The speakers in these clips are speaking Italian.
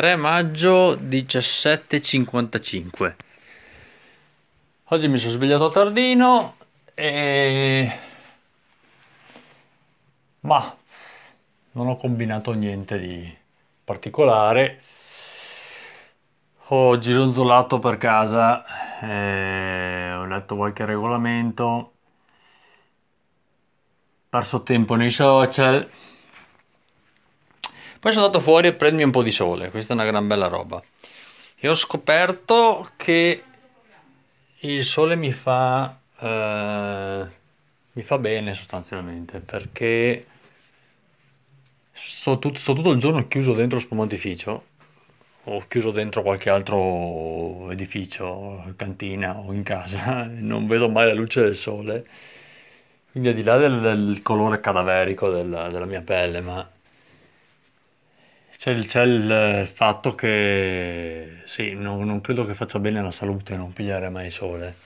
3 maggio 17.55 Oggi mi sono svegliato tardino e... Ma non ho combinato niente di particolare. Ho gironzolato per casa, eh, ho letto qualche regolamento, perso tempo nei social poi sono andato fuori a prendermi un po' di sole, questa è una gran bella roba. E ho scoperto che il sole mi fa, eh, mi fa bene sostanzialmente, perché sto, tut- sto tutto il giorno chiuso dentro lo spumantificio, o chiuso dentro qualche altro edificio, cantina o in casa, non vedo mai la luce del sole. Quindi al di là del, del colore cadaverico della, della mia pelle, ma c'è il, c'è il fatto che sì, no- non credo che faccia bene alla salute non pigliare mai sole.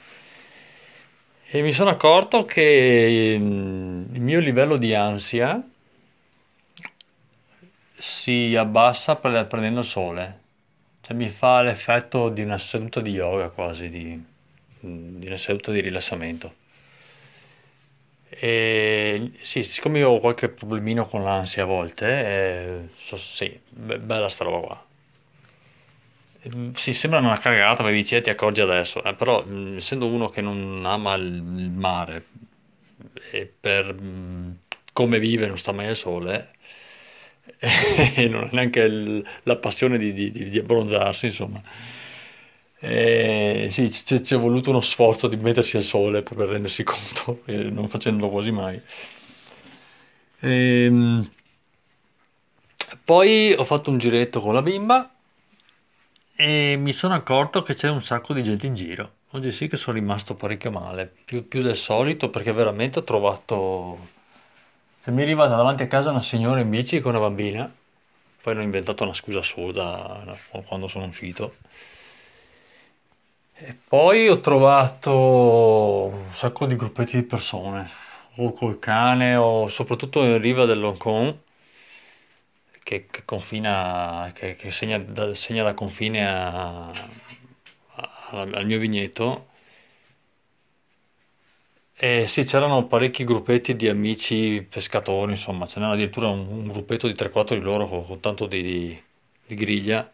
E mi sono accorto che mm, il mio livello di ansia si abbassa pre- prendendo sole. Cioè mi fa l'effetto di una seduta di yoga quasi, di, di una seduta di rilassamento. E sì, siccome io ho qualche problemino con l'ansia a volte, eh, so- sì, be- bella sta roba qua. Ehm, Sì, sembra una cagata, ma dici, eh, ti accorgi adesso, eh, però mh, essendo uno che non ama il, il mare e per mh, come vive non sta mai al sole, e non ha neanche il- la passione di, di- di- di abbronzarsi, insomma. Eh, sì, ci è voluto uno sforzo di mettersi al sole per rendersi conto, non facendolo quasi mai. Ehm, poi ho fatto un giretto con la bimba e mi sono accorto che c'è un sacco di gente in giro. Oggi sì che sono rimasto parecchio male, più, più del solito, perché veramente ho trovato... Se mi è arrivata davanti a casa una signora in bici con una bambina, poi hanno inventato una scusa assurda quando sono uscito. Poi ho trovato un sacco di gruppetti di persone, o col cane, o soprattutto in riva dell'Hong Kong, che, che confina, che, che segna, da, segna da confine a- a- al mio vigneto. E sì, c'erano parecchi gruppetti di amici pescatori, insomma, ce n'era addirittura un, un gruppetto di 3-4 di loro con, con tanto di- di griglia.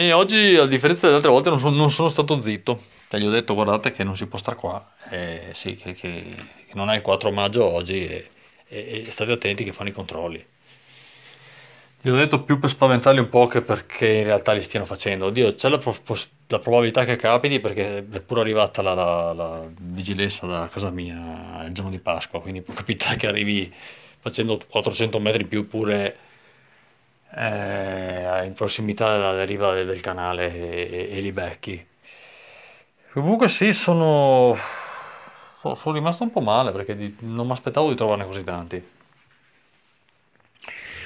E oggi, a differenza delle altre volte, non sono, non sono stato zitto. Cioè, gli ho detto, guardate che non si può stare qua. Eh, sì, che, che- che non è il 4 maggio oggi e, e- e state attenti che fanno i controlli. Gli ho detto più per spaventarli un po' che perché in realtà li stiano facendo. Oddio, c'è la, pro- la probabilità che capiti perché è pure arrivata la, la- la vigilenza da casa mia il giorno di Pasqua, quindi può capitare che arrivi facendo 400 metri in più pure eh, in prossimità della riva del, del canale e, e li becchi. Comunque sì, sono, so- sono rimasto un po' male perché di- non mi aspettavo di trovarne così tanti.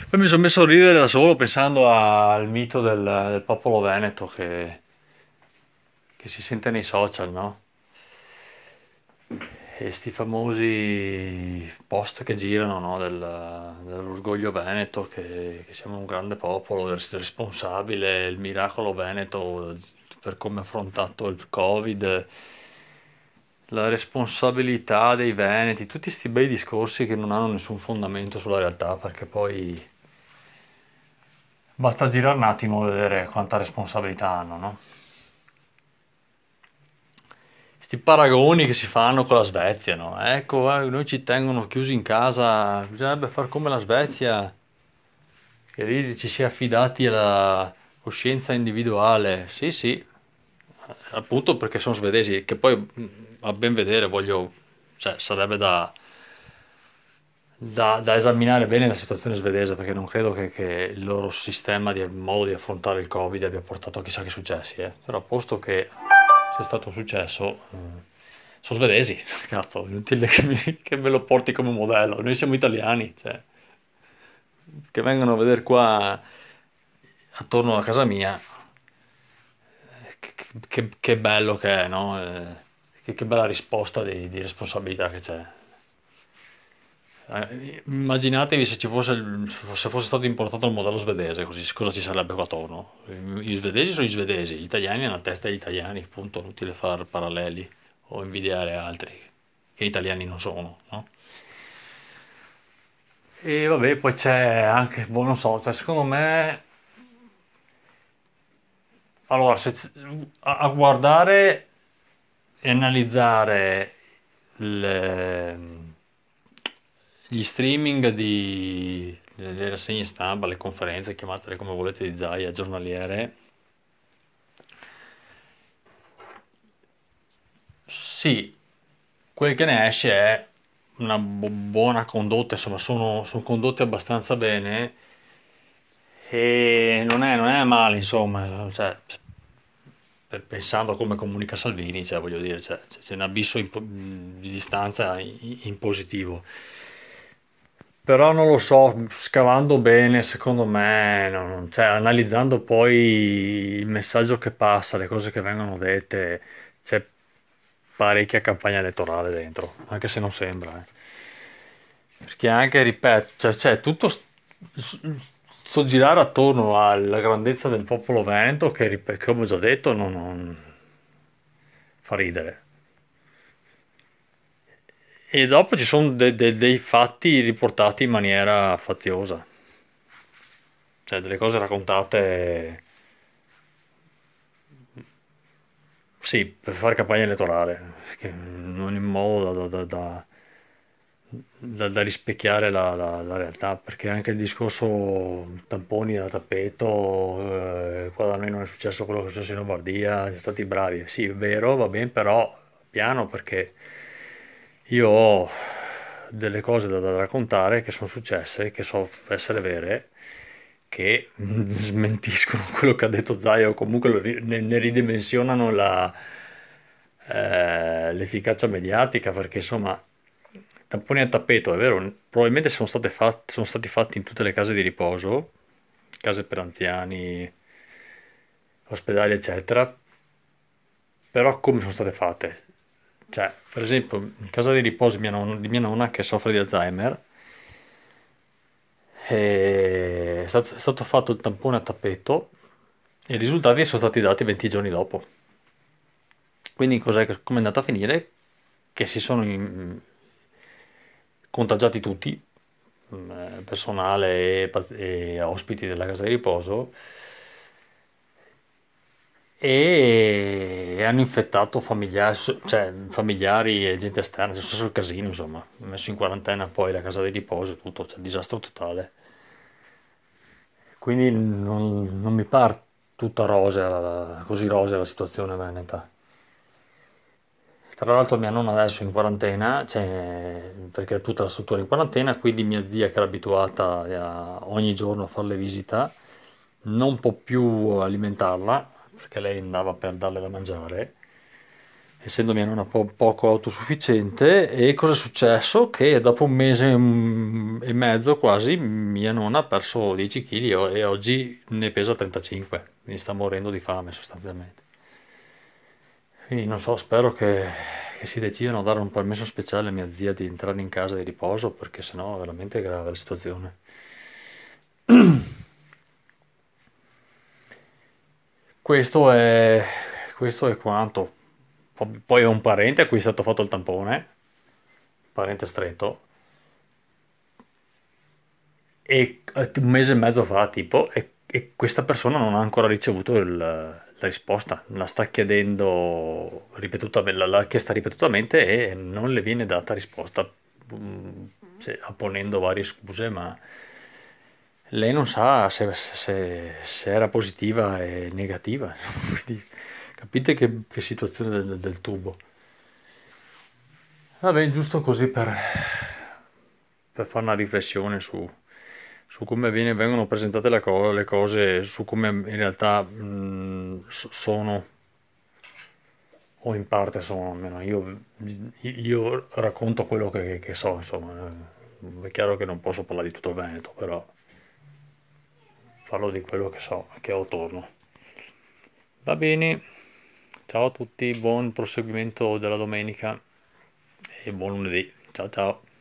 Poi mi sono messo a ridere da solo pensando al mito del, del popolo veneto che, che si sente nei social, no? E sti famosi post che girano, no? Del- dell'orgoglio veneto, che, che siamo un grande popolo res- responsabile, il miracolo veneto per come ha affrontato il Covid, la responsabilità dei veneti, tutti questi bei discorsi che non hanno nessun fondamento sulla realtà, perché poi basta girare un attimo e vedere quanta responsabilità hanno, no? Sti paragoni che si fanno con la Svezia, no? Ecco, eh, noi ci tengono chiusi in casa, bisognerebbe far come la Svezia, che lì ci si è affidati alla coscienza individuale. Sì, sì, appunto perché sono svedesi, che poi a ben vedere voglio, cioè sarebbe da, da, da esaminare bene la situazione svedese, perché non credo che, che il loro sistema di modo di affrontare il Covid abbia portato a chissà che successi, eh. Però posto che sia stato un successo, eh, sono svedesi, cazzo, inutile che, mi- che me lo porti come modello, noi siamo italiani, cioè, che vengano a vedere qua attorno a casa mia, che, che- che bello che è, no? Eh, che, che bella risposta di, di responsabilità che c'è. Eh, Immaginatevi se fosse, se fosse stato importato il modello svedese, così cosa ci sarebbe qua attorno? Gli svedesi sono gli svedesi, gli italiani hanno la testa degli italiani, punto, inutile fare paralleli o invidiare altri che italiani non sono, no? E vabbè, poi c'è anche, boh, non so, cioè, secondo me, allora, se, a, a guardare e analizzare le- gli streaming di, delle rassegne stampa, le conferenze, chiamatele come volete, di Zaia, giornaliere, sì, quel che ne esce è una bu- buona condotta, insomma, sono, sono condotte abbastanza bene e non è, non è male, insomma, cioè, pensando a come comunica Salvini, cioè, voglio dire, cioè, c'è un abisso po- di distanza in, in positivo. Però non lo so, scavando bene, secondo me, non- cioè, analizzando poi il messaggio che passa, le cose che vengono dette, c'è parecchia campagna elettorale dentro, anche se non sembra. eh. Perché anche, ripeto, cioè, c'è tutto sto girare attorno alla grandezza del popolo veneto che, che come ho già detto, non, non- fa ridere. E dopo ci sono de- de- dei fatti riportati in maniera faziosa, cioè delle cose raccontate, sì, per fare campagna elettorale, non in modo da, da- da- da- da rispecchiare la, la- la realtà, perché anche il discorso tamponi da tappeto, eh, qua da noi non è successo quello che è successo in Lombardia, siamo stati bravi, sì, è vero, va bene, però piano perché io ho delle cose da, da raccontare che sono successe, che so essere vere, che smentiscono quello che ha detto Zaia o comunque lo ne, ne ridimensionano la, eh, l'efficacia mediatica, perché insomma, tamponi a tappeto, è vero, probabilmente sono fat- sono stati fatti in tutte le case di riposo, case per anziani, ospedali, eccetera, però come sono state fatte? Cioè, per esempio, in casa di riposo di mia nonna, di mia nonna che soffre di Alzheimer, è stato, è stato fatto il tampone a tappeto e i risultati sono stati dati 20 giorni dopo. Quindi come è andata a finire? Che si sono in- contagiati tutti, mm, eh, personale e, e ospiti della casa di riposo, e hanno infettato familiari, cioè, familiari e gente esterna, c'è stato il casino, insomma, ha messo in quarantena poi la casa di riposo e tutto, cioè disastro totale. Quindi non, non mi pare tutta rosea, così rosea la situazione veneta. Tra l'altro mia nonna adesso è in quarantena, cioè, perché è tutta la struttura in quarantena, quindi mia zia che era abituata a- ogni giorno a fare le visite non può più alimentarla, perché lei andava per darle da mangiare, essendo mia nonna po- poco autosufficiente. E cosa è successo? Che dopo un mese mm, e mezzo quasi mia nonna ha perso 10 kg e oggi ne pesa 35, quindi sta morendo di fame sostanzialmente. Quindi non so, spero che, che si decidano a dare un permesso speciale a mia zia di entrare in casa di riposo, perché sennò è veramente grave la situazione. Questo è, questo è quanto. Po- Poi ho un parente a cui è stato fatto il tampone, parente stretto, e eh, un mese e mezzo fa, tipo, e, e questa persona non ha ancora ricevuto il- la risposta, la sta chiedendo ripetutamente, l'ha chiesta ripetutamente e non le viene data risposta, mm, apponendo varie scuse, ma lei non sa se, se- se era positiva e negativa. Capite che, che situazione del, del tubo. Vabbè, giusto così per, per fare una riflessione su, su come viene- vengono presentate le, co- le cose, su come in realtà mh, so- sono, o in parte sono, almeno io, io racconto quello che, che so, insomma. È chiaro che non posso parlare di tutto il Veneto, però parlo di quello che so, che ho attorno. Va bene, ciao a tutti, buon proseguimento della domenica e buon lunedì. Ciao ciao.